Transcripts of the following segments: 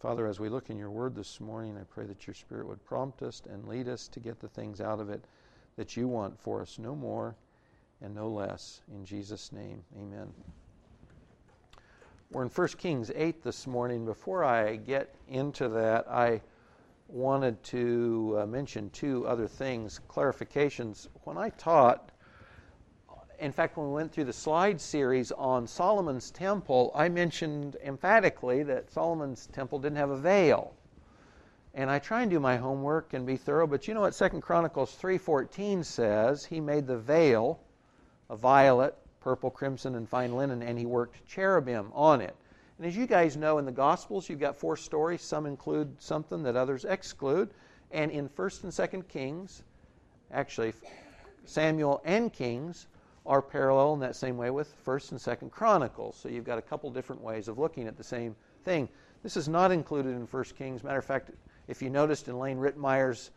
Father, as we look in your word this morning, I pray that your Spirit would prompt us and lead us to get the things out of it that you want for us, no more and no less. In Jesus' name, amen. We're in 1 Kings 8 this morning. Before I get into that, I wanted to uh, mention two other things, clarifications. When I taught, in fact, when we went through the slide series on Solomon's temple, I mentioned emphatically that Solomon's temple didn't have a veil. And I try and do my homework and be thorough, but you know what 2 Chronicles 3:14 says? He made the veil of violet, purple, crimson, and fine linen, and he worked cherubim on it. And as you guys know, in the Gospels, you've got four stories. Some include something that others exclude. And in 1st and 2nd Kings, actually, Samuel and Kings are parallel in that same way with 1st and 2nd Chronicles. So you've got a couple different ways of looking at the same thing. This is not included in 1st Kings. Matter of fact, if you noticed in Leen Ritmeyer's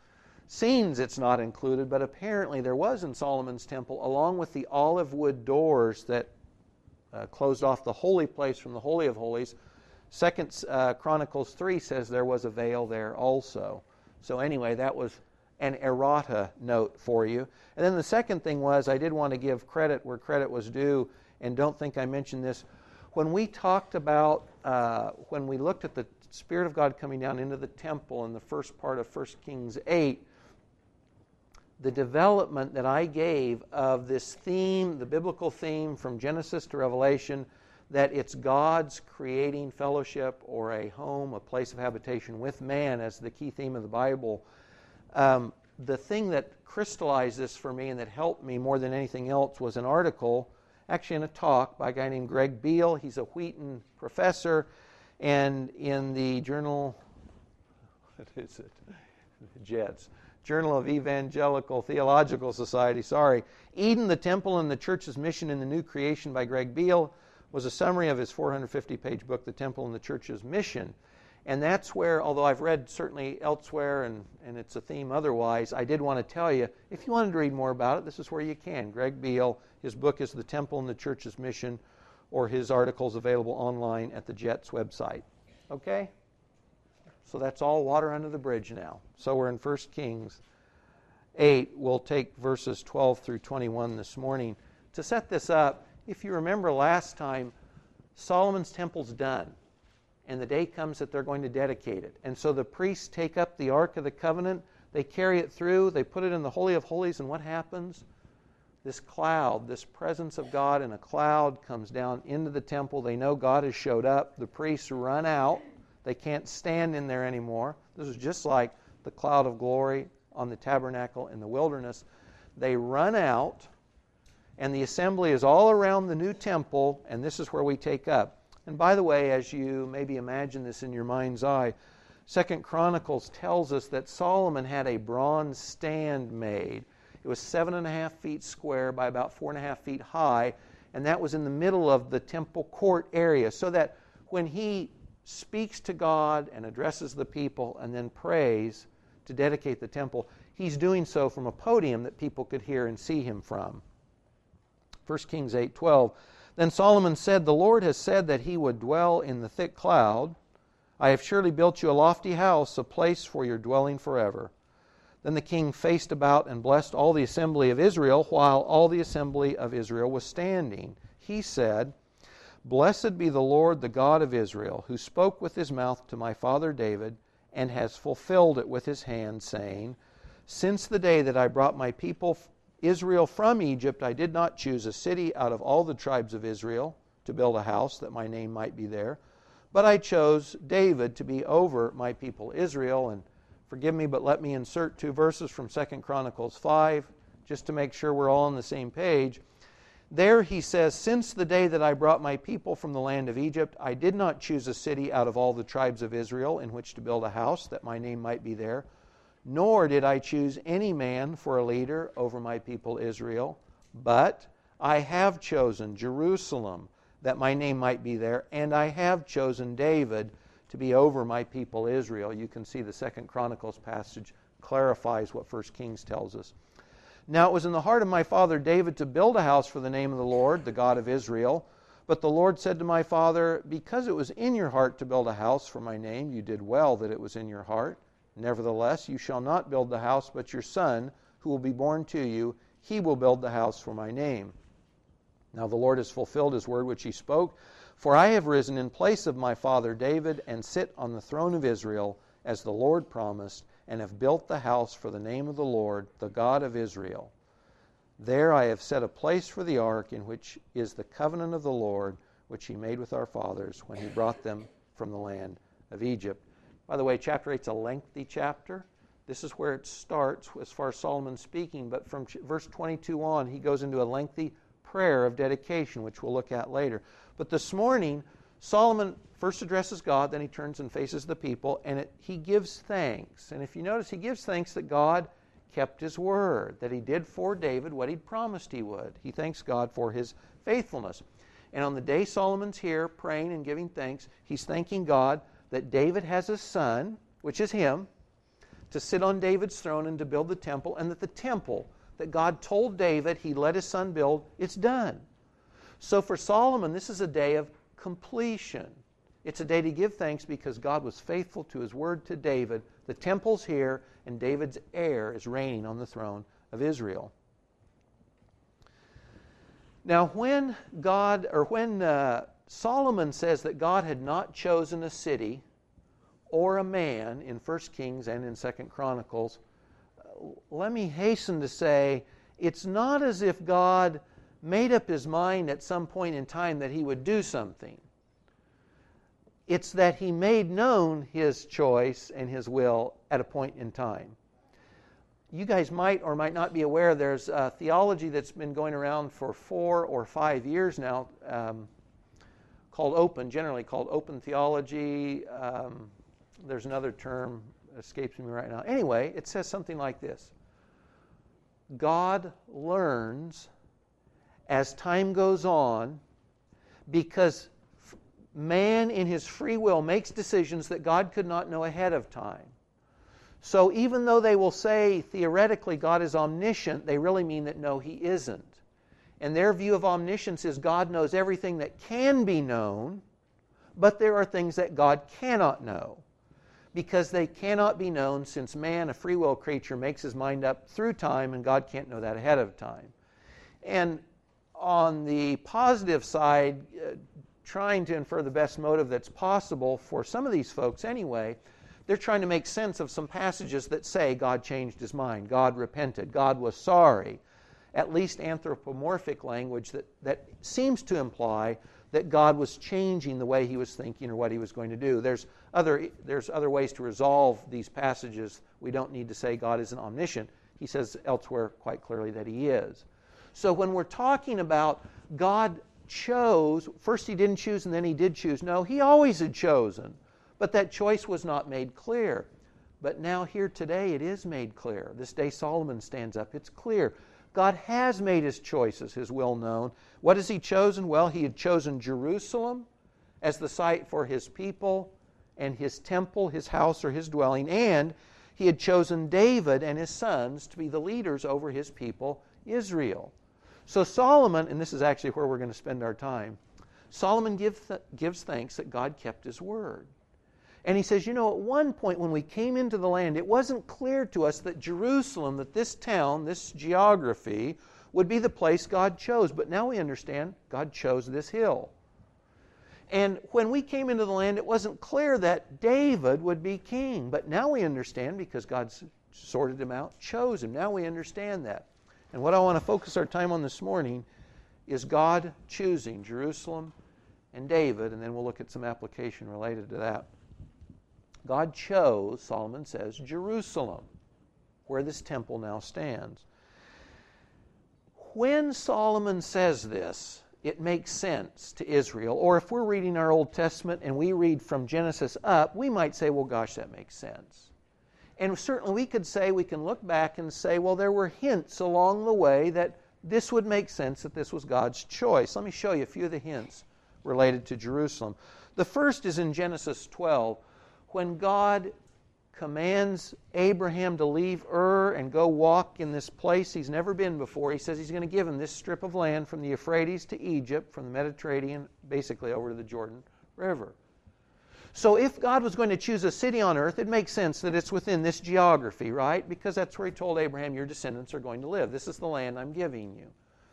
scenes it's not included, but apparently there was in Solomon's temple, along with the olive wood doors that uh, closed off the holy place from the Holy of Holies. Second uh, Chronicles 3 says there was a veil there also. So, anyway, that was an errata note for you. And then the second thing was I did want to give credit where credit was due, and don't think I mentioned this. When we talked about, uh, when we looked at the Spirit of God coming down into the temple in the first part of 1 Kings 8, the development that I gave of this theme, the biblical theme from Genesis to Revelation, that it's God's creating fellowship or a home, a place of habitation with man as the key theme of the Bible. Um, the thing that crystallized this for me and that helped me more than anything else was an article, actually in a talk by a guy named Greg Beale. He's a Wheaton professor, and in the journal, what is it? Jets. Journal of Evangelical Theological Society, sorry. Eden, the Temple, and the Church's Mission in the New Creation by Greg Beale was a summary of his 450 page book, The Temple and the Church's Mission. And that's where, although I've read certainly elsewhere and, and it's a theme otherwise, I did want to tell you if you wanted to read more about it, this is where you can. Greg Beale, his book is The Temple and the Church's Mission, or his articles available online at the Jets website. Okay? So that's all water under the bridge now. So we're in 1 Kings 8. We'll take verses 12 through 21 this morning. To set this up, if you remember last time, Solomon's temple's done. And the day comes that they're going to dedicate it. And so the priests take up the Ark of the Covenant, they carry it through, they put it in the Holy of Holies, and what happens? This cloud, this presence of God in a cloud comes down into the temple. They know God has showed up. The priests run out they can't stand in there anymore. This is just like the cloud of glory on the tabernacle in the wilderness. They run out, and the assembly is all around the new temple, and this is where we take up. And by the way, as you maybe imagine this in your mind's eye, Second Chronicles tells us that Solomon had a bronze stand made. It was seven and a half feet square by about four and a half feet high, and that was in the middle of the temple court area, so that when he speaks to God and addresses the people and then prays to dedicate the temple, he's doing so from a podium that people could hear and see him from. 1 Kings 8:12 Then Solomon said, "The Lord has said that he would dwell in the thick cloud. I have surely built you a lofty house, a place for your dwelling forever." Then the king faced about and blessed all the assembly of Israel while all the assembly of Israel was standing. He said, Blessed be the Lord, the God of Israel, who spoke with his mouth to my father David, and has fulfilled it with his hand, saying, Since the day that I brought my people Israel from Egypt, I did not choose a city out of all the tribes of Israel to build a house that my name might be there, but I chose David to be over my people Israel. And forgive me, but let me insert two verses from Second Chronicles 5, just to make sure we're all on the same page. There he says, Since the day that I brought my people from the land of Egypt, I did not choose a city out of all the tribes of Israel in which to build a house that my name might be there, nor did I choose any man for a leader over my people Israel, but I have chosen Jerusalem that my name might be there, and I have chosen David to be over my people Israel. You can see the Second Chronicles passage clarifies what First Kings tells us. Now it was in the heart of my father David to build a house for the name of the Lord, the God of Israel. But the Lord said to my father, Because it was in your heart to build a house for my name, you did well that it was in your heart. Nevertheless, you shall not build the house, but your son, who will be born to you, he will build the house for my name. Now the Lord has fulfilled his word which he spoke. For I have risen in place of my father David, and sit on the throne of Israel, as the Lord promised, and have built the house for the name of the Lord, the God of Israel. There I have set a place for the ark, in which is the covenant of the Lord, which he made with our fathers when he brought them from the land of Egypt. By the way, chapter 8 is a lengthy chapter. This is where it starts as far as Solomon speaking, but from verse 22 on, he goes into a lengthy prayer of dedication, which we'll look at later. But this morning, Solomon first addresses God, then he turns and faces the people, and it, he gives thanks. And if you notice, he gives thanks that God kept his word, that he did for David what he'd promised he would. He thanks God for his faithfulness. And on the day Solomon's here praying and giving thanks, he's thanking God that David has a son, which is him, to sit on David's throne and to build the temple, and that the temple that God told David he let his son build, it's done. So for Solomon, this is a day of completion. It's a day to give thanks because God was faithful to his word to David. The temple's here, and David's heir is reigning on the throne of Israel. Now, when God, or when uh, Solomon says that God had not chosen a city or a man in 1 Kings and in 2 Chronicles, uh, let me hasten to say it's not as if God made up his mind at some point in time that he would do something. It's that he made known his choice and his will at a point in time. You guys might or might not be aware there's a theology that's been going around for four or five years now um, called open, generally called open theology. Um, there's another term escapes me right now. Anyway, it says something like this God learns as time goes on because man, in his free will, makes decisions that God could not know ahead of time. So even though they will say theoretically God is omniscient, they really mean that no, he isn't. And their view of omniscience is God knows everything that can be known, but there are things that God cannot know because they cannot be known since man, a free will creature, makes his mind up through time and God can't know that ahead of time. And on the positive side, uh, trying to infer the best motive that's possible for some of these folks anyway. They're trying to make sense of some passages that say God changed his mind, God repented, God was sorry. At least anthropomorphic language that, that seems to imply that God was changing the way he was thinking or what he was going to do. There's other, there's other ways to resolve these passages. We don't need to say God isn't omniscient. He says elsewhere quite clearly that he is. So when we're talking about God chose, first he didn't choose and then he did choose. No, he always had chosen, but that choice was not made clear. But now, here today, it is made clear. This day, Solomon stands up. It's clear. God has made his choices, his will known. What has he chosen? Well, he had chosen Jerusalem as the site for his people and his temple, his house, or his dwelling, and he had chosen David and his sons to be the leaders over his people, Israel. So Solomon, and this is actually where we're going to spend our time, Solomon give th- gives thanks that God kept his word. And he says, you know, at one point when we came into the land, it wasn't clear to us that Jerusalem, that this town, this geography, would be the place God chose. But now we understand God chose this hill. And when we came into the land, it wasn't clear that David would be king. But now we understand because God sorted him out, chose him. Now we understand that. And what I want to focus our time on this morning is God choosing Jerusalem and David, and then we'll look at some application related to that. God chose, Solomon says, Jerusalem, where this temple now stands. When Solomon says this, it makes sense to Israel. Or if we're reading our Old Testament and we read from Genesis up, we might say, well, gosh, that makes sense. And certainly we could say, we can look back and say, well, there were hints along the way that this would make sense, that this was God's choice. Let me show you a few of the hints related to Jerusalem. The first is in Genesis 12, when God commands Abraham to leave Ur and go walk in this place he's never been before. He says he's going to give him this strip of land from the Euphrates to Egypt, from the Mediterranean, basically over to the Jordan River. So if God was going to choose a city on earth, it makes sense that it's within this geography, right? Because that's where he told Abraham, your descendants are going to live. This is the land I'm giving you.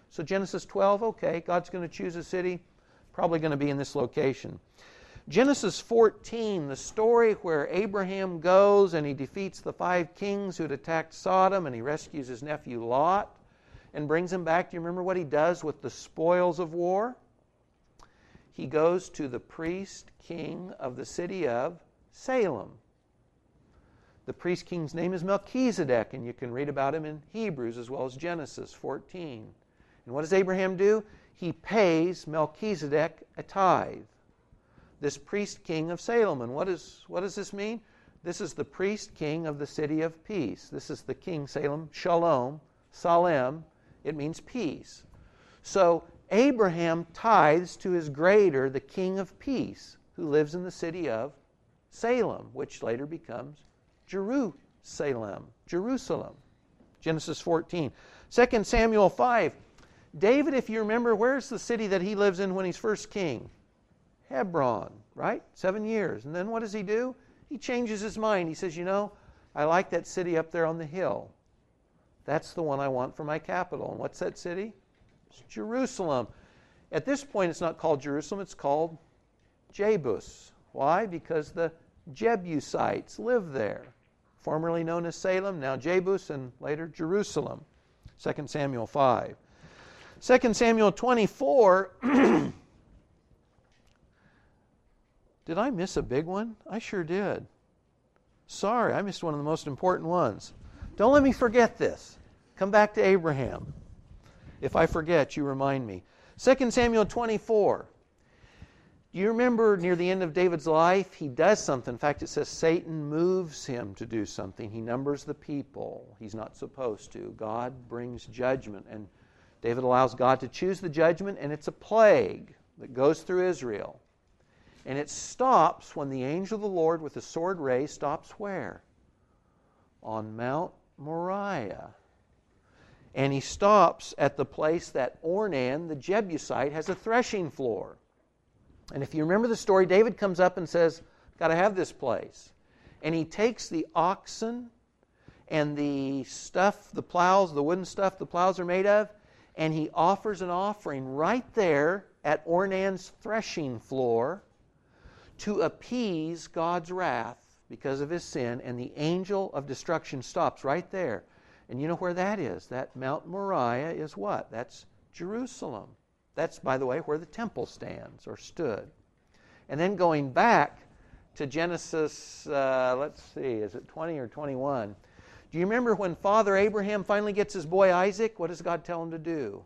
So Genesis 12, okay, God's going to choose a city, probably going to be in this location. Genesis 14, the story where Abraham goes and he defeats the five kings who had attacked Sodom and he rescues his nephew Lot and brings him back. Do you remember what he does with the spoils of war? He goes to the priest king of the city of Salem. The priest king's name is Melchizedek, and you can read about him in Hebrews as well as Genesis 14. And what does Abraham do? He pays Melchizedek a tithe this priest king of Salem. And what, is, what does this mean? This is the priest king of the city of peace. This is the king, Salem, Shalom, Salem. It means peace. So Abraham tithes to his greater, the king of peace, who lives in the city of Salem, which later becomes Jerusalem. Jerusalem. Genesis 14. 2 Samuel 5. David, if you remember, where's the city that he lives in when he's first king? Hebron, right? Seven years. And then what does he do? He changes his mind. He says, You know, I like that city up there on the hill. That's the one I want for my capital. And what's that city? It's Jerusalem. At this point, it's not called Jerusalem, it's called Jebus. Why? Because the Jebusites live there. Formerly known as Salem, now Jebus, and later Jerusalem. 2 Samuel 5. 2 Samuel 24 Did I miss a big one? I sure did. Sorry, I missed one of the most important ones. Don't let me forget this. Come back to Abraham. If I forget, you remind me. 2 Samuel 24. Do you remember near the end of David's life, he does something. In fact, it says Satan moves him to do something. He numbers the people. He's not supposed to. God brings judgment, and David allows God to choose the judgment, and it's a plague that goes through Israel. And it stops when the angel of the Lord with the sword raised stops where? On Mount Moriah. And he stops at the place that Ornan, the Jebusite, has a threshing floor. And if you remember the story, David comes up and says, Got to have this place. And he takes the oxen and the stuff, the plows, the wooden stuff the plows are made of, and he offers an offering right there at Ornan's threshing floor to appease God's wrath because of his sin, and the angel of destruction stops right there. And you know where that is? That Mount Moriah is what? That's Jerusalem. That's, by the way, where the temple stands or stood. And then going back to Genesis, uh, let's see, is it 20 or 21? Do you remember when Father Abraham finally gets his boy Isaac? What does God tell him to do?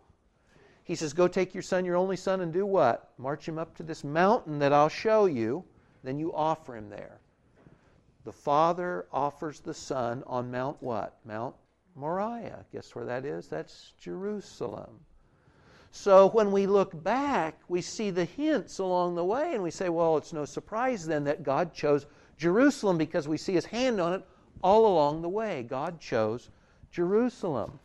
He says, Go take your son, your only son, and do what? March him up to this mountain that I'll show you. Then you offer him there. The father offers the son on Mount what? Mount Moriah. Guess where that is? That's Jerusalem. So when we look back, we see the hints along the way, and we say, well, it's no surprise then that God chose Jerusalem because we see his hand on it all along the way. God chose Jerusalem.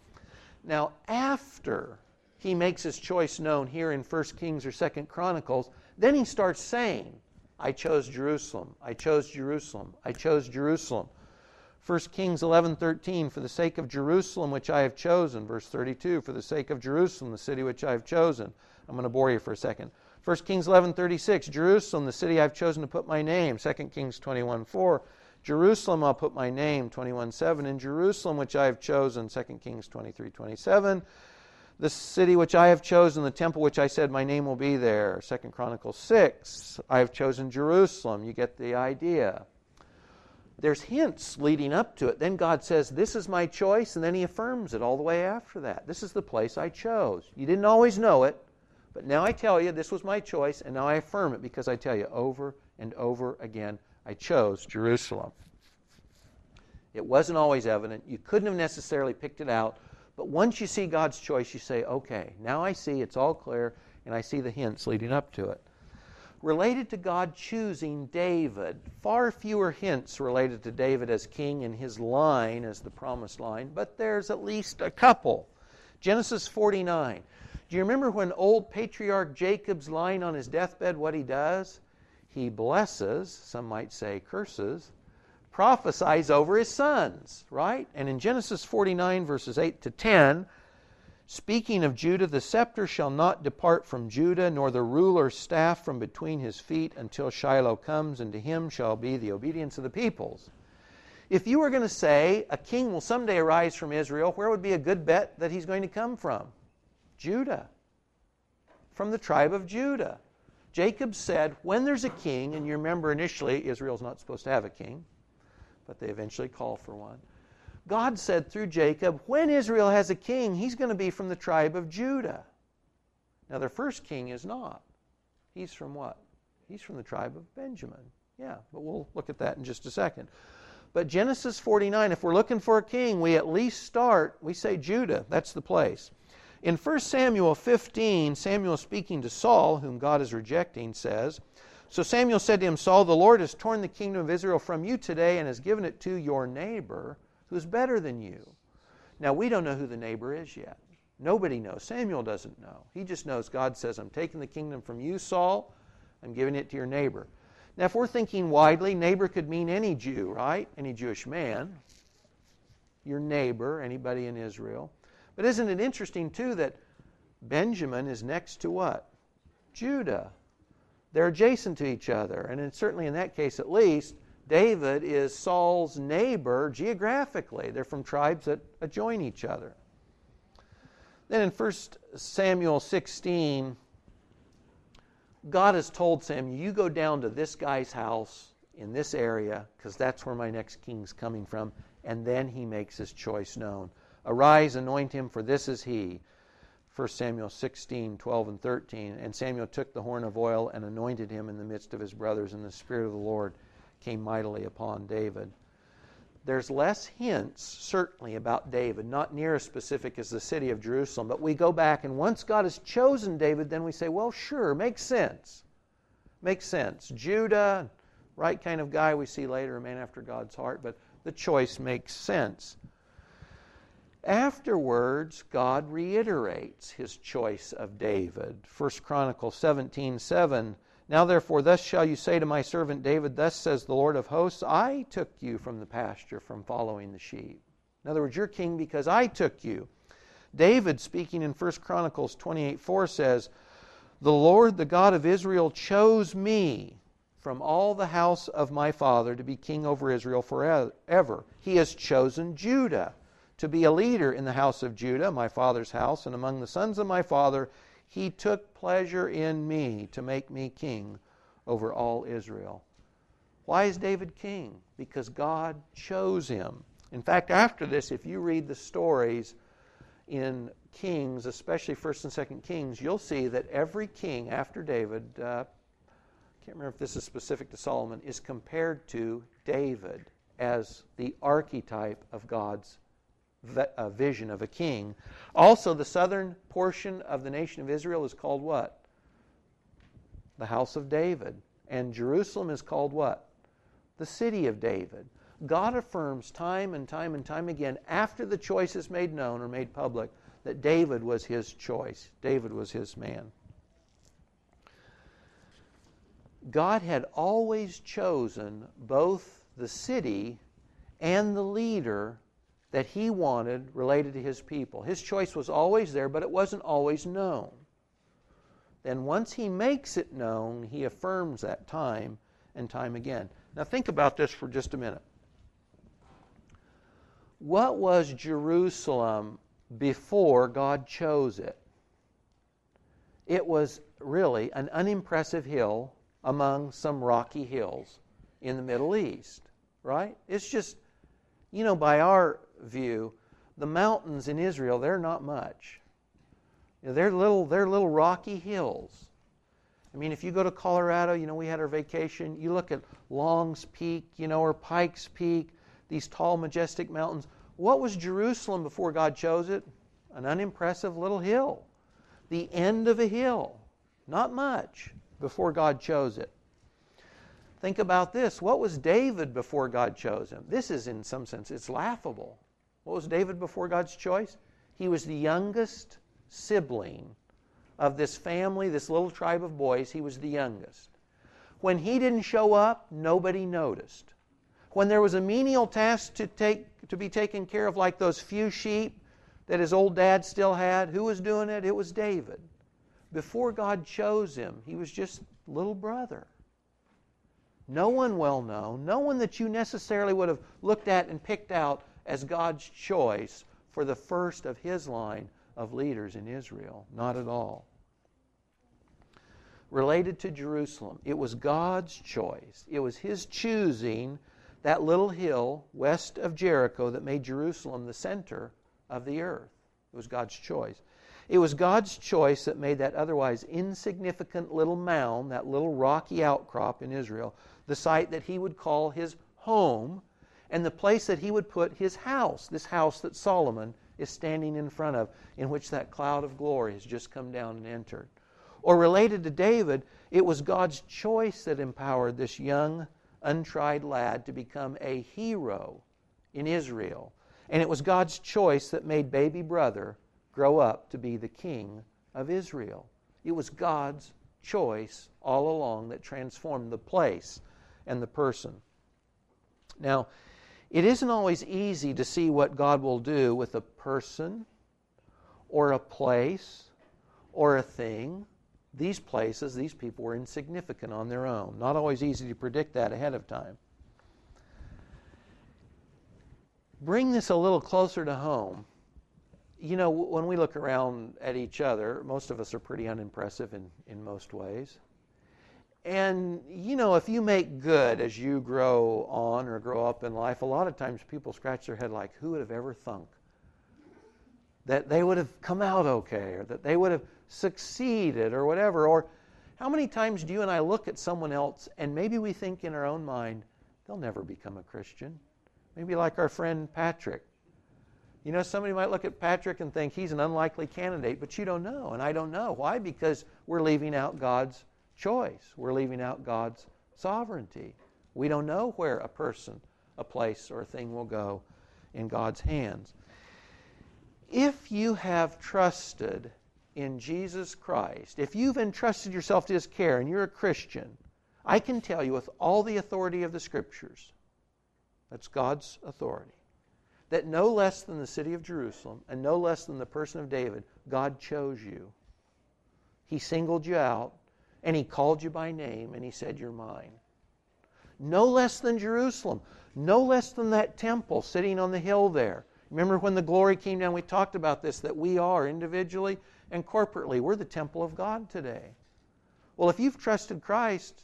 Now, after he makes his choice known here in 1 Kings or 2 Chronicles, then he starts saying, I chose Jerusalem. I chose Jerusalem. I chose Jerusalem. 1 Kings 11:13 for the sake of Jerusalem which I have chosen verse 32 for the sake of Jerusalem the city which I have chosen I'm going to bore you for a second 1 Kings 11:36 Jerusalem the city I've chosen to put my name 2 Kings 21:4 Jerusalem I'll put my name 21:7 in Jerusalem which I have chosen 2 Kings 23:27 the city which I have chosen, the temple which I said my name will be there. Second Chronicles 6. I have chosen Jerusalem. You get the idea. There's hints leading up to it. Then God says, This is my choice, and then He affirms it all the way after that. This is the place I chose. You didn't always know it, but now I tell you this was my choice, and now I affirm it because I tell you over and over again, I chose Jerusalem. It wasn't always evident. You couldn't have necessarily picked it out but once you see God's choice, you say, okay, now I see it's all clear, and I see the hints leading up to it. related to God choosing David. Far fewer hints related to David as king and his line as the promised line, but there's at least a couple. Genesis 49. Do you remember when old patriarch Jacob's lying on his deathbed, what he does? He blesses, some might say curses, prophesies over his sons, right? And in Genesis 49, verses 8 to 10, Speaking of Judah, the scepter shall not depart from Judah, nor the ruler's staff from between his feet until Shiloh comes, and to him shall be the obedience of the peoples. If you were going to say a king will someday arise from Israel, where would be a good bet that he's going to come from? Judah. From the tribe of Judah. Jacob said, when there's a king, and you remember initially Israel's not supposed to have a king, but they eventually call for one. God said through Jacob, when Israel has a king, he's going to be from the tribe of Judah. Now, their first king is not. He's from what? He's from the tribe of Benjamin. Yeah, but we'll look at that in just a second. But Genesis 49, if we're looking for a king, we at least start, we say Judah. That's the place. In 1 Samuel 15, Samuel speaking to Saul, whom God is rejecting, says, So Samuel said to him, Saul, the Lord has torn the kingdom of Israel from you today and has given it to your neighbor who's better than you. Now, we don't know who the neighbor is yet. Nobody knows. Samuel doesn't know. He just knows God says, I'm taking the kingdom from you, Saul. I'm giving it to your neighbor. Now, if we're thinking widely, neighbor could mean any Jew, right? Any Jewish man. Your neighbor, anybody in Israel. But isn't it interesting, too, that Benjamin is next to what? Judah. They're adjacent to each other. And certainly in that case, at least, David is Saul's neighbor geographically. They're from tribes that adjoin each other. Then in 1 Samuel 16, God has told Samuel, You go down to this guy's house in this area, because that's where my next king's coming from. And then he makes his choice known. Arise, anoint him, for this is he. 1 Samuel 16, 12, and 13. And Samuel took the horn of oil and anointed him in the midst of his brothers, and the Spirit of the Lord came mightily upon David. There's less hints, certainly, about David, not near as specific as the city of Jerusalem, but we go back, and once God has chosen David, then we say, well, sure, makes sense. Makes sense. Judah, right kind of guy we see later, a man after God's heart, but the choice makes sense. Afterwards, God reiterates his choice of David. 1 Chronicles 17 7 now, therefore, thus shall you say to my servant David, Thus says the Lord of hosts, I took you from the pasture, from following the sheep. In other words, you're king because I took you. David, speaking in 1 Chronicles 28 4, says, The Lord, the God of Israel, chose me from all the house of my father to be king over Israel forever. He has chosen Judah to be a leader in the house of Judah, my father's house, and among the sons of my father he took pleasure in me to make me king over all Israel. Why is David king? Because God chose him. In fact, after this, if you read the stories in Kings, especially 1st and 2nd Kings, you'll see that every king after David, uh, can't remember if this is specific to Solomon, is compared to David as the archetype of God's vision of a king. Also, the southern portion of the nation of Israel is called what? The house of David. And Jerusalem is called what? The city of David. God affirms time and time and time again, after the choice is made known or made public, that David was his choice. David was his man. God had always chosen both the city and the leader that he wanted related to his people. His choice was always there, but it wasn't always known. Then, once he makes it known, he affirms that time and time again. Now, think about this for just a minute. What was Jerusalem before God chose it? It was really an unimpressive hill among some rocky hills in the Middle East, right? It's just, you know, by our view, the mountains in Israel, they're not much. You know, they're little, they're little rocky hills. I mean, if you go to Colorado, you know, we had our vacation, you look at Long's Peak, you know, or Pikes Peak, these tall, majestic mountains. What was Jerusalem before God chose it? An unimpressive little hill. The end of a hill. Not much. before God chose it. Think about this. What was David before God chose him? This is, in some sense, it's laughable. What was David before God's choice? He was the youngest sibling of this family, this little tribe of boys. He was the youngest. When he didn't show up, nobody noticed. When there was a menial task to, take, to be taken care of, like those few sheep that his old dad still had, who was doing it? It was David. Before God chose him, he was just little brother. No one well known, no one that you necessarily would have looked at and picked out as God's choice for the first of his line of leaders in Israel. Not at all. Related to Jerusalem, it was God's choice. It was his choosing that little hill west of Jericho that made Jerusalem the center of the earth. It was God's choice. It was God's choice that made that otherwise insignificant little mound, that little rocky outcrop in Israel, the site that he would call his home and the place that he would put his house, this house that Solomon is standing in front of, in which that cloud of glory has just come down and entered. Or related to David, it was God's choice that empowered this young, untried lad to become a hero in Israel. And it was God's choice that made baby brother grow up to be the king of Israel. It was God's choice all along that transformed the place and the person. Now, it isn't always easy to see what God will do with a person or a place or a thing. These places, these people were insignificant on their own. Not always easy to predict that ahead of time. Bring this a little closer to home. You know, when we look around at each other, most of us are pretty unimpressive in, in most ways. And, you know, if you make good as you grow on or grow up in life, a lot of times people scratch their head like, who would have ever thunk that they would have come out okay or that they would have succeeded or whatever? Or how many times do you and I look at someone else and maybe we think in our own mind, they'll never become a Christian? Maybe like our friend Patrick. You know, somebody might look at Patrick and think he's an unlikely candidate, but you don't know, and I don't know. Why? Because we're leaving out God's choice. We're leaving out God's sovereignty. We don't know where a person, a place, or a thing will go in God's hands. If you have trusted in Jesus Christ, if you've entrusted yourself to His care and you're a Christian, I can tell you with all the authority of the Scriptures, that's God's authority, that no less than the city of Jerusalem and no less than the person of David, God chose you. He singled you out and he called you by name and he said, You're mine. No less than Jerusalem, no less than that temple sitting on the hill there. Remember when the glory came down, we talked about this that we are individually and corporately, we're the temple of God today. Well, if you've trusted Christ,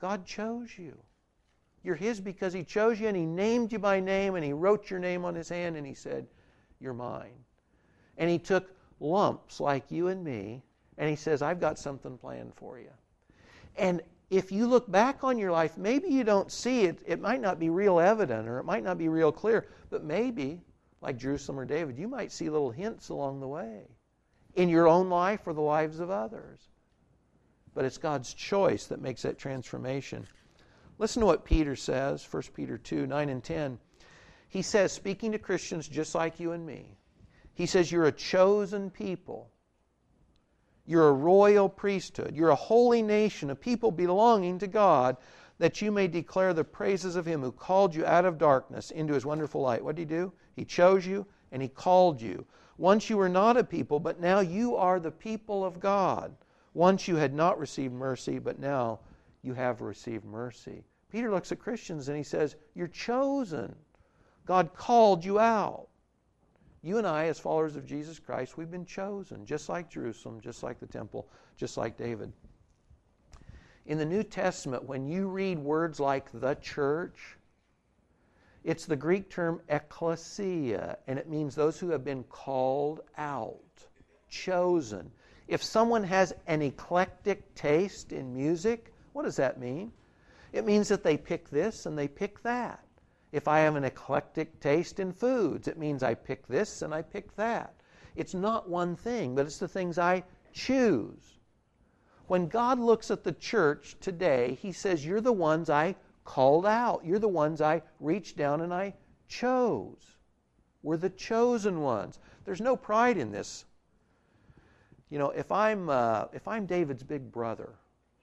God chose you. You're His because He chose you and He named you by name and He wrote your name on His hand and He said, You're mine. And He took lumps like you and me and he says, I've got something planned for you. And if you look back on your life, maybe you don't see it. It might not be real evident or it might not be real clear, but maybe, like Jerusalem or David, you might see little hints along the way in your own life or the lives of others. But it's God's choice that makes that transformation. Listen to what Peter says, 1 Peter 2 9 and 10. He says, speaking to Christians just like you and me, he says, You're a chosen people you're a royal priesthood. You're a holy nation, a people belonging to God, that you may declare the praises of Him who called you out of darkness into His wonderful light. What did He do? He chose you and He called you. Once you were not a people, but now you are the people of God. Once you had not received mercy, but now you have received mercy. Peter looks at Christians and he says, You're chosen. God called you out. You and I, as followers of Jesus Christ, we've been chosen, just like Jerusalem, just like the temple, just like David. In the New Testament, when you read words like the church, it's the Greek term ecclesia, and it means those who have been called out, chosen. If someone has an eclectic taste in music, what does that mean? It means that they pick this and they pick that. If I have an eclectic taste in foods, it means I pick this and I pick that. It's not one thing, but it's the things I choose. When God looks at the church today, He says, You're the ones I called out. You're the ones I reached down and I chose. We're the chosen ones. There's no pride in this. You know, if I'm, uh, if I'm David's big brother,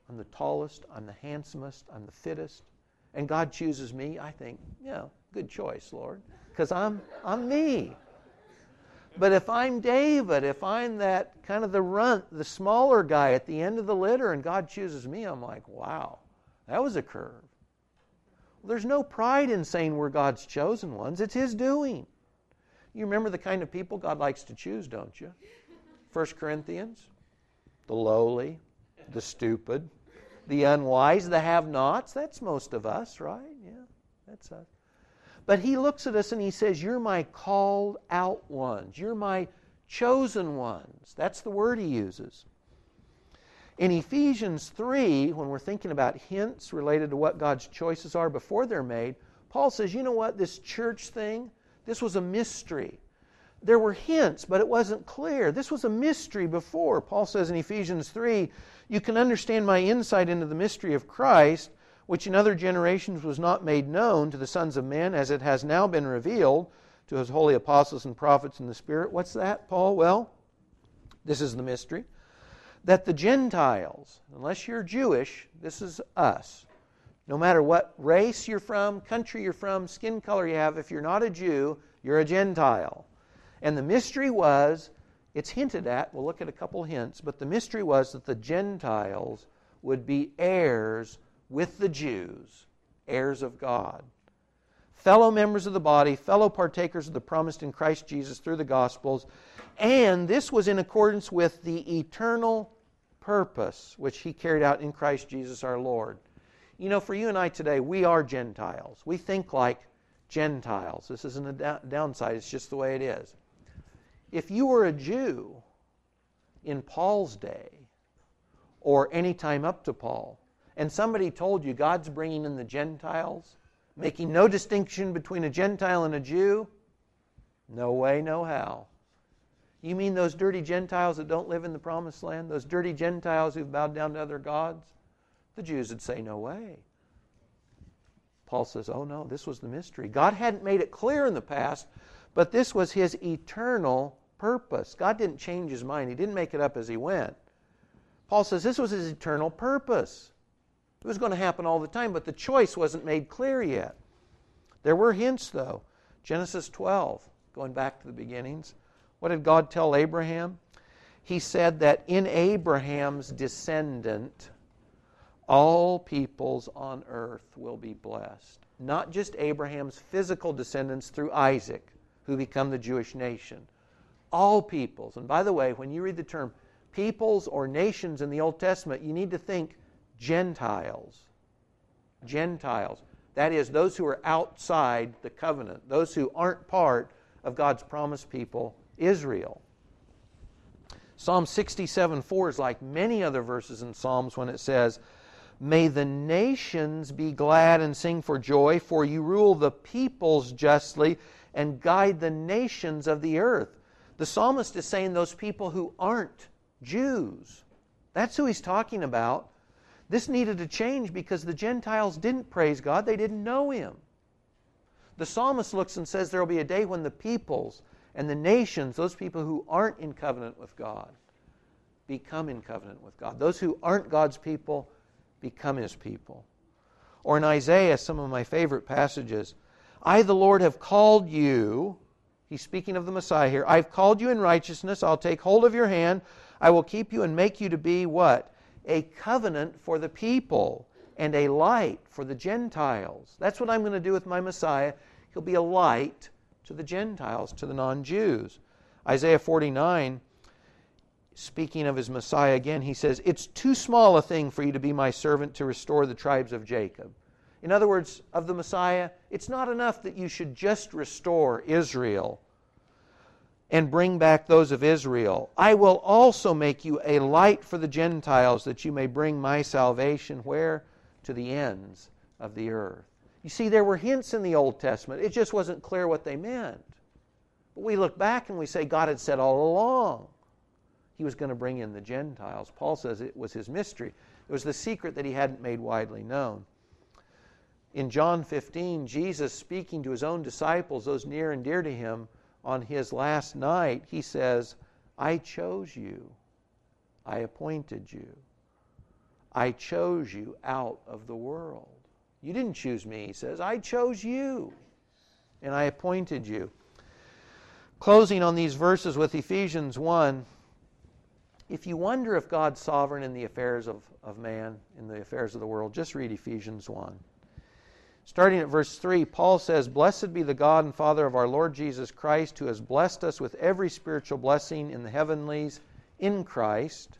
I'm the tallest, I'm the handsomest, I'm the fittest, and God chooses me, I think, yeah, good choice, Lord, because I'm, I'm me. But if I'm David, if I'm that kind of the runt, the smaller guy at the end of the litter, and God chooses me, I'm like, wow, that was a curve. Well, there's no pride in saying we're God's chosen ones, it's His doing. You remember the kind of people God likes to choose, don't you? 1 Corinthians, the lowly, the stupid, the unwise, the have nots. That's most of us, right? Yeah, that's us. But he looks at us and he says, You're my called out ones. You're my chosen ones. That's the word he uses. In Ephesians 3, when we're thinking about hints related to what God's choices are before they're made, Paul says, You know what? This church thing, this was a mystery there were hints, but it wasn't clear. This was a mystery before. Paul says in Ephesians 3 You can understand my insight into the mystery of Christ, which in other generations was not made known to the sons of men, as it has now been revealed to his holy apostles and prophets in the Spirit. What's that, Paul? Well, this is the mystery. That the Gentiles, unless you're Jewish, this is us. No matter what race you're from, country you're from, skin color you have, if you're not a Jew, you're a Gentile. And the mystery was, it's hinted at, we'll look at a couple hints, but the mystery was that the Gentiles would be heirs with the Jews, heirs of God. Fellow members of the body, fellow partakers of the promised in Christ Jesus through the Gospels, and this was in accordance with the eternal purpose which He carried out in Christ Jesus our Lord. You know, for you and I today, we are Gentiles. We think like Gentiles. This isn't a downside, it's just the way it is. If you were a Jew in Paul's day, or any time up to Paul, and somebody told you God's bringing in the Gentiles, making no distinction between a Gentile and a Jew, no way, no how. You mean those dirty Gentiles that don't live in the promised land? Those dirty Gentiles who've bowed down to other gods? The Jews would say, No way. Paul says, Oh no, this was the mystery. God hadn't made it clear in the past, but this was his eternal purpose. God didn't change his mind, he didn't make it up as he went. Paul says this was his eternal purpose. It was going to happen all the time, but the choice wasn't made clear yet. There were hints, though. Genesis 12, going back to the beginnings. What did God tell Abraham? He said that in Abraham's descendant, all peoples on earth will be blessed. Not just Abraham's physical descendants through Isaac, who become the Jewish nation, all peoples. And by the way, when you read the term peoples or nations in the Old Testament, you need to think Gentiles. Gentiles. That is, those who are outside the covenant, those who aren't part of God's promised people, Israel. Psalm 67 4 is like many other verses in Psalms when it says, May the nations be glad and sing for joy, for you rule the peoples justly and guide the nations of the earth. The psalmist is saying those people who aren't Jews. That's who he's talking about. This needed to change because the Gentiles didn't praise God, they didn't know him. The psalmist looks and says there will be a day when the peoples and the nations, those people who aren't in covenant with God, become in covenant with God. Those who aren't God's people become his people. Or in Isaiah, some of my favorite passages I, the Lord, have called you He's speaking of the Messiah here. I've called you in righteousness. I'll take hold of your hand. I will keep you and make you to be what? A covenant for the people and a light for the Gentiles. That's what I'm going to do with my Messiah. He'll be a light to the Gentiles, to the non Jews. Isaiah 49, speaking of his Messiah again, he says, It's too small a thing for you to be my servant to restore the tribes of Jacob. In other words, of the Messiah, it's not enough that you should just restore Israel and bring back those of Israel. I will also make you a light for the Gentiles that you may bring my salvation where? To the ends of the earth. You see, there were hints in the Old Testament. It just wasn't clear what they meant. But we look back and we say God had said all along. he was going to bring in the Gentiles. Paul says it was his mystery. It was the secret that he hadn't made widely known. In John 15, Jesus speaking to his own disciples, those near and dear to him, on his last night, he says, I chose you. I appointed you. I chose you out of the world. You didn't choose me, he says. I chose you, and I appointed you. Closing on these verses with Ephesians 1, if you wonder if God's sovereign in the affairs of, of man, in the affairs of the world, just read Ephesians 1. Starting at verse 3, Paul says, Blessed be the God and Father of our Lord Jesus Christ, who has blessed us with every spiritual blessing in the heavenlies in Christ,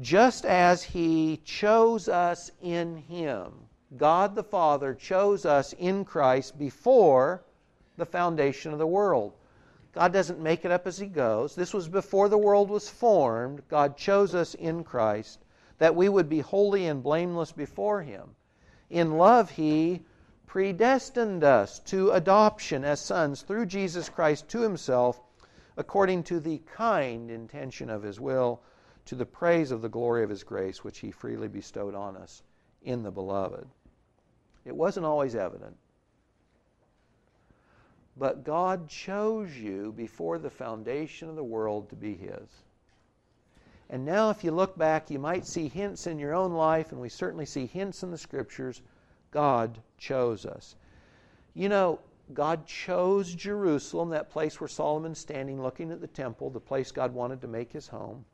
just as he chose us in him. God the Father chose us in Christ before the foundation of the world. God doesn't make it up as he goes. This was before the world was formed. God chose us in Christ that we would be holy and blameless before him. In love, He predestined us to adoption as sons through Jesus Christ to Himself, according to the kind intention of His will, to the praise of the glory of His grace, which He freely bestowed on us in the Beloved. It wasn't always evident. But God chose you before the foundation of the world to be His. And now, if you look back, you might see hints in your own life, and we certainly see hints in the scriptures. God chose us. You know, God chose Jerusalem, that place where Solomon's standing looking at the temple, the place God wanted to make his home.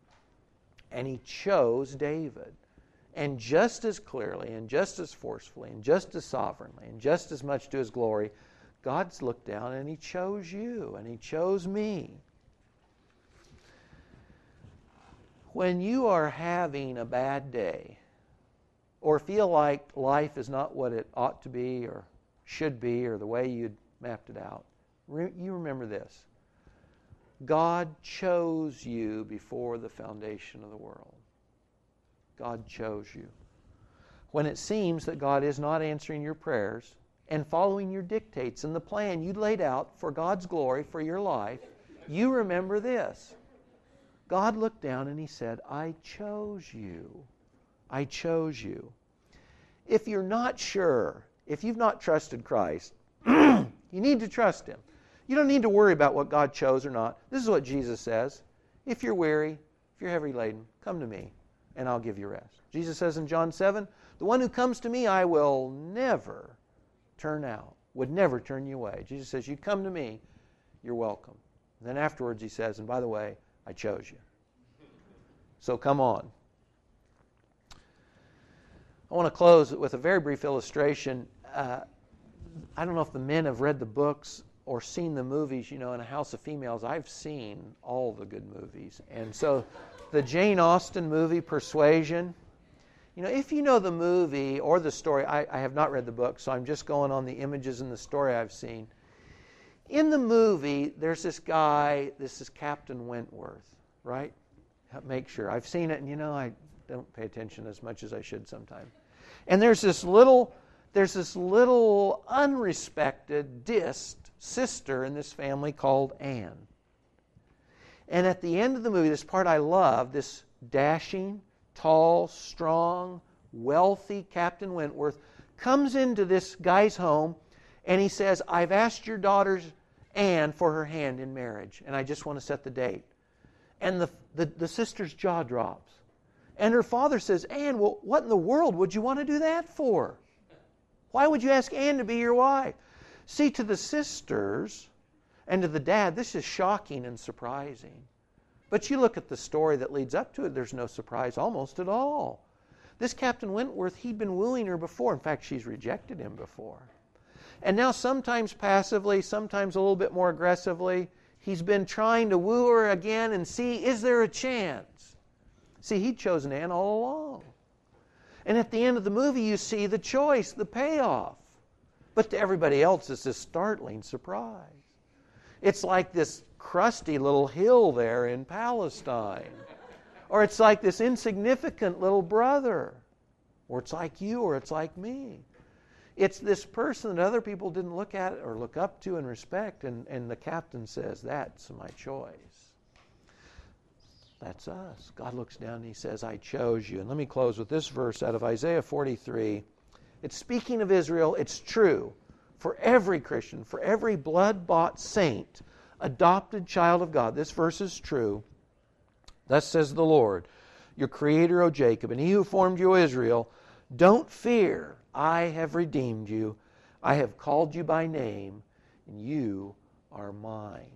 And he chose David. And just as clearly, and just as forcefully, and just as sovereignly, and just as much to his glory, God's looked down and he chose you, and he chose me. When you are having a bad day or feel like life is not what it ought to be or should be or the way you'd mapped it out, re- you remember this God chose you before the foundation of the world. God chose you. When it seems that God is not answering your prayers and following your dictates and the plan you laid out for God's glory for your life, you remember this God looked down and he said, I chose you. I chose you. If you're not sure, if you've not trusted Christ, you need to trust him. You don't need to worry about what God chose or not. This is what Jesus says. If you're weary, if you're heavy laden, come to me and I'll give you rest. Jesus says in John 7, the one who comes to me I will never turn out, would never turn you away. Jesus says, You come to me, you're welcome. And then afterwards he says, And by the way, I chose you. So come on. I want to close with a very brief illustration. Uh, I don't know if the men have read the books or seen the movies. You know, in A House of Females, I've seen all the good movies. And so the Jane Austen movie, Persuasion, you know, if you know the movie or the story, I, I, have not read the book, so I'm just going on the images and the story I've seen. In the movie, there's this guy, this is Captain Wentworth, right? Make sure. I've seen it, and you know, I don't pay attention as much as I should sometimes. And there's this little, there's this little unrespected, dist sister in this family called Anne. And at the end of the movie, this part I love, this dashing, tall, strong, wealthy Captain Wentworth comes into this guy's home and he says, I've asked your daughter Anne for her hand in marriage, and I just want to set the date. And the, the, the sister's jaw drops. And her father says, Anne, well, what in the world would you want to do that for? Why would you ask Anne to be your wife? See, to the sisters and to the dad, this is shocking and surprising. But you look at the story that leads up to it, there's no surprise almost at all. This Captain Wentworth, he'd been wooing her before. In fact, she's rejected him before. And now, sometimes passively, sometimes a little bit more aggressively, he's been trying to woo her again and see is there a chance? See, he'd chosen Anne all along. And at the end of the movie, you see the choice, the payoff. But to everybody else, it's this startling surprise. It's like this crusty little hill there in Palestine. Or it's like this insignificant little brother. Or it's like you, or it's like me. It's this person that other people didn't look at or look up to and respect, and, and the captain says, That's my choice. That's us. God looks down and he says, I chose you. And let me close with this verse out of Isaiah 43. It's speaking of Israel, it's true for every Christian, for every blood bought saint, adopted child of God. This verse is true. Thus says the Lord, your creator, O Jacob, and he who formed you, Israel. Don't fear, I have redeemed you. I have called you by name, and you are mine.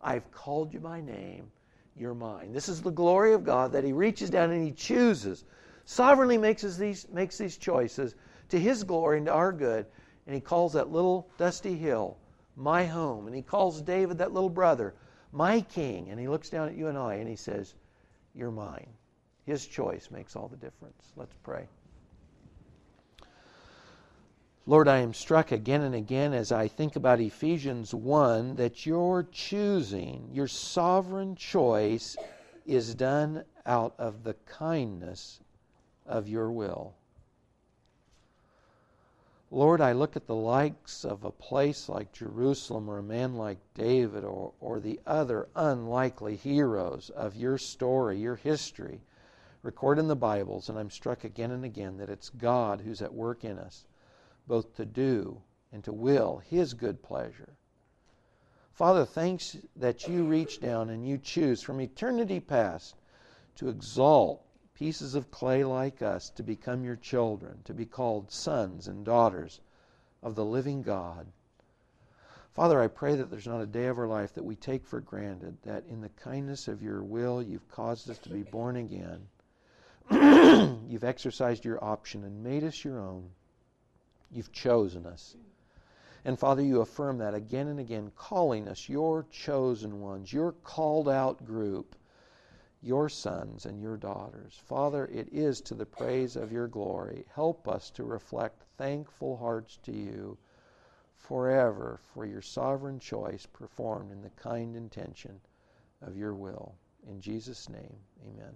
I've called you by name, you're mine. This is the glory of God that He reaches down and He chooses, sovereignly makes these, makes these choices to His glory and to our good. And He calls that little dusty hill my home. And He calls David, that little brother, my king. And He looks down at you and I and He says, You're mine. His choice makes all the difference. Let's pray. Lord, I am struck again and again as I think about Ephesians 1 that your choosing, your sovereign choice, is done out of the kindness of your will. Lord, I look at the likes of a place like Jerusalem or a man like David or, or the other unlikely heroes of your story, your history, recorded in the Bibles, and I'm struck again and again that it's God who's at work in us both to do and to will His good pleasure. Father, thanks that you reach down and you choose from eternity past to exalt pieces of clay like us to become your children, to be called sons and daughters of the living God. Father, I pray that there's not a day of our life that we take for granted, that in the kindness of your will, you've caused us to be born again. you've exercised your option and made us your own. You've chosen us. And Father, you affirm that again and again, calling us your chosen ones, your called out group, your sons and your daughters. Father, it is to the praise of your glory. Help us to reflect thankful hearts to you forever for your sovereign choice performed in the kind intention of your will. In Jesus' name, amen.